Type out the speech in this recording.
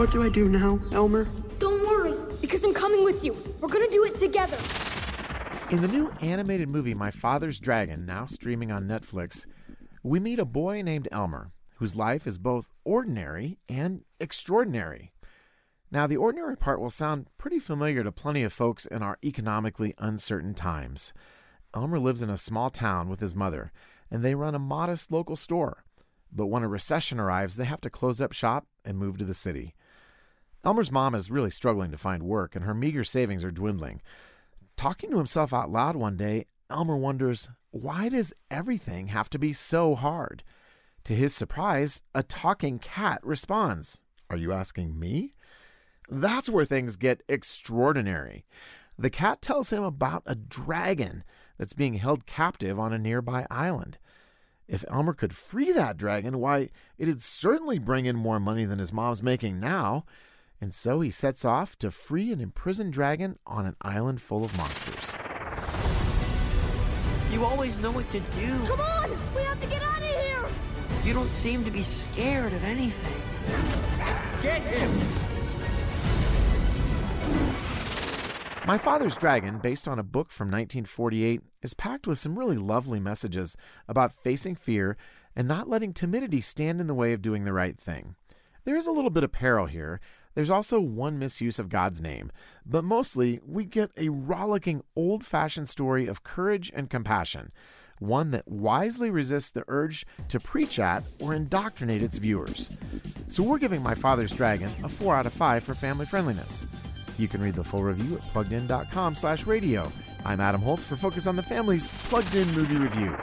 What do I do now, Elmer? Don't worry, because I'm coming with you. We're gonna do it together. In the new animated movie My Father's Dragon, now streaming on Netflix, we meet a boy named Elmer, whose life is both ordinary and extraordinary. Now, the ordinary part will sound pretty familiar to plenty of folks in our economically uncertain times. Elmer lives in a small town with his mother, and they run a modest local store. But when a recession arrives, they have to close up shop and move to the city. Elmer's mom is really struggling to find work, and her meager savings are dwindling. Talking to himself out loud one day, Elmer wonders why does everything have to be so hard? To his surprise, a talking cat responds. Are you asking me? That's where things get extraordinary. The cat tells him about a dragon that's being held captive on a nearby island. If Elmer could free that dragon, why, it'd certainly bring in more money than his mom's making now. And so he sets off to free an imprisoned dragon on an island full of monsters. You always know what to do. Come on! We have to get out of here! You don't seem to be scared of anything. Get him! My Father's Dragon, based on a book from 1948, is packed with some really lovely messages about facing fear and not letting timidity stand in the way of doing the right thing. There is a little bit of peril here. There's also one misuse of God's name, but mostly we get a rollicking, old fashioned story of courage and compassion, one that wisely resists the urge to preach at or indoctrinate its viewers. So we're giving My Father's Dragon a 4 out of 5 for family friendliness. You can read the full review at pluggedin.com slash radio. I'm Adam Holz for Focus on the Family's Plugged In Movie Review.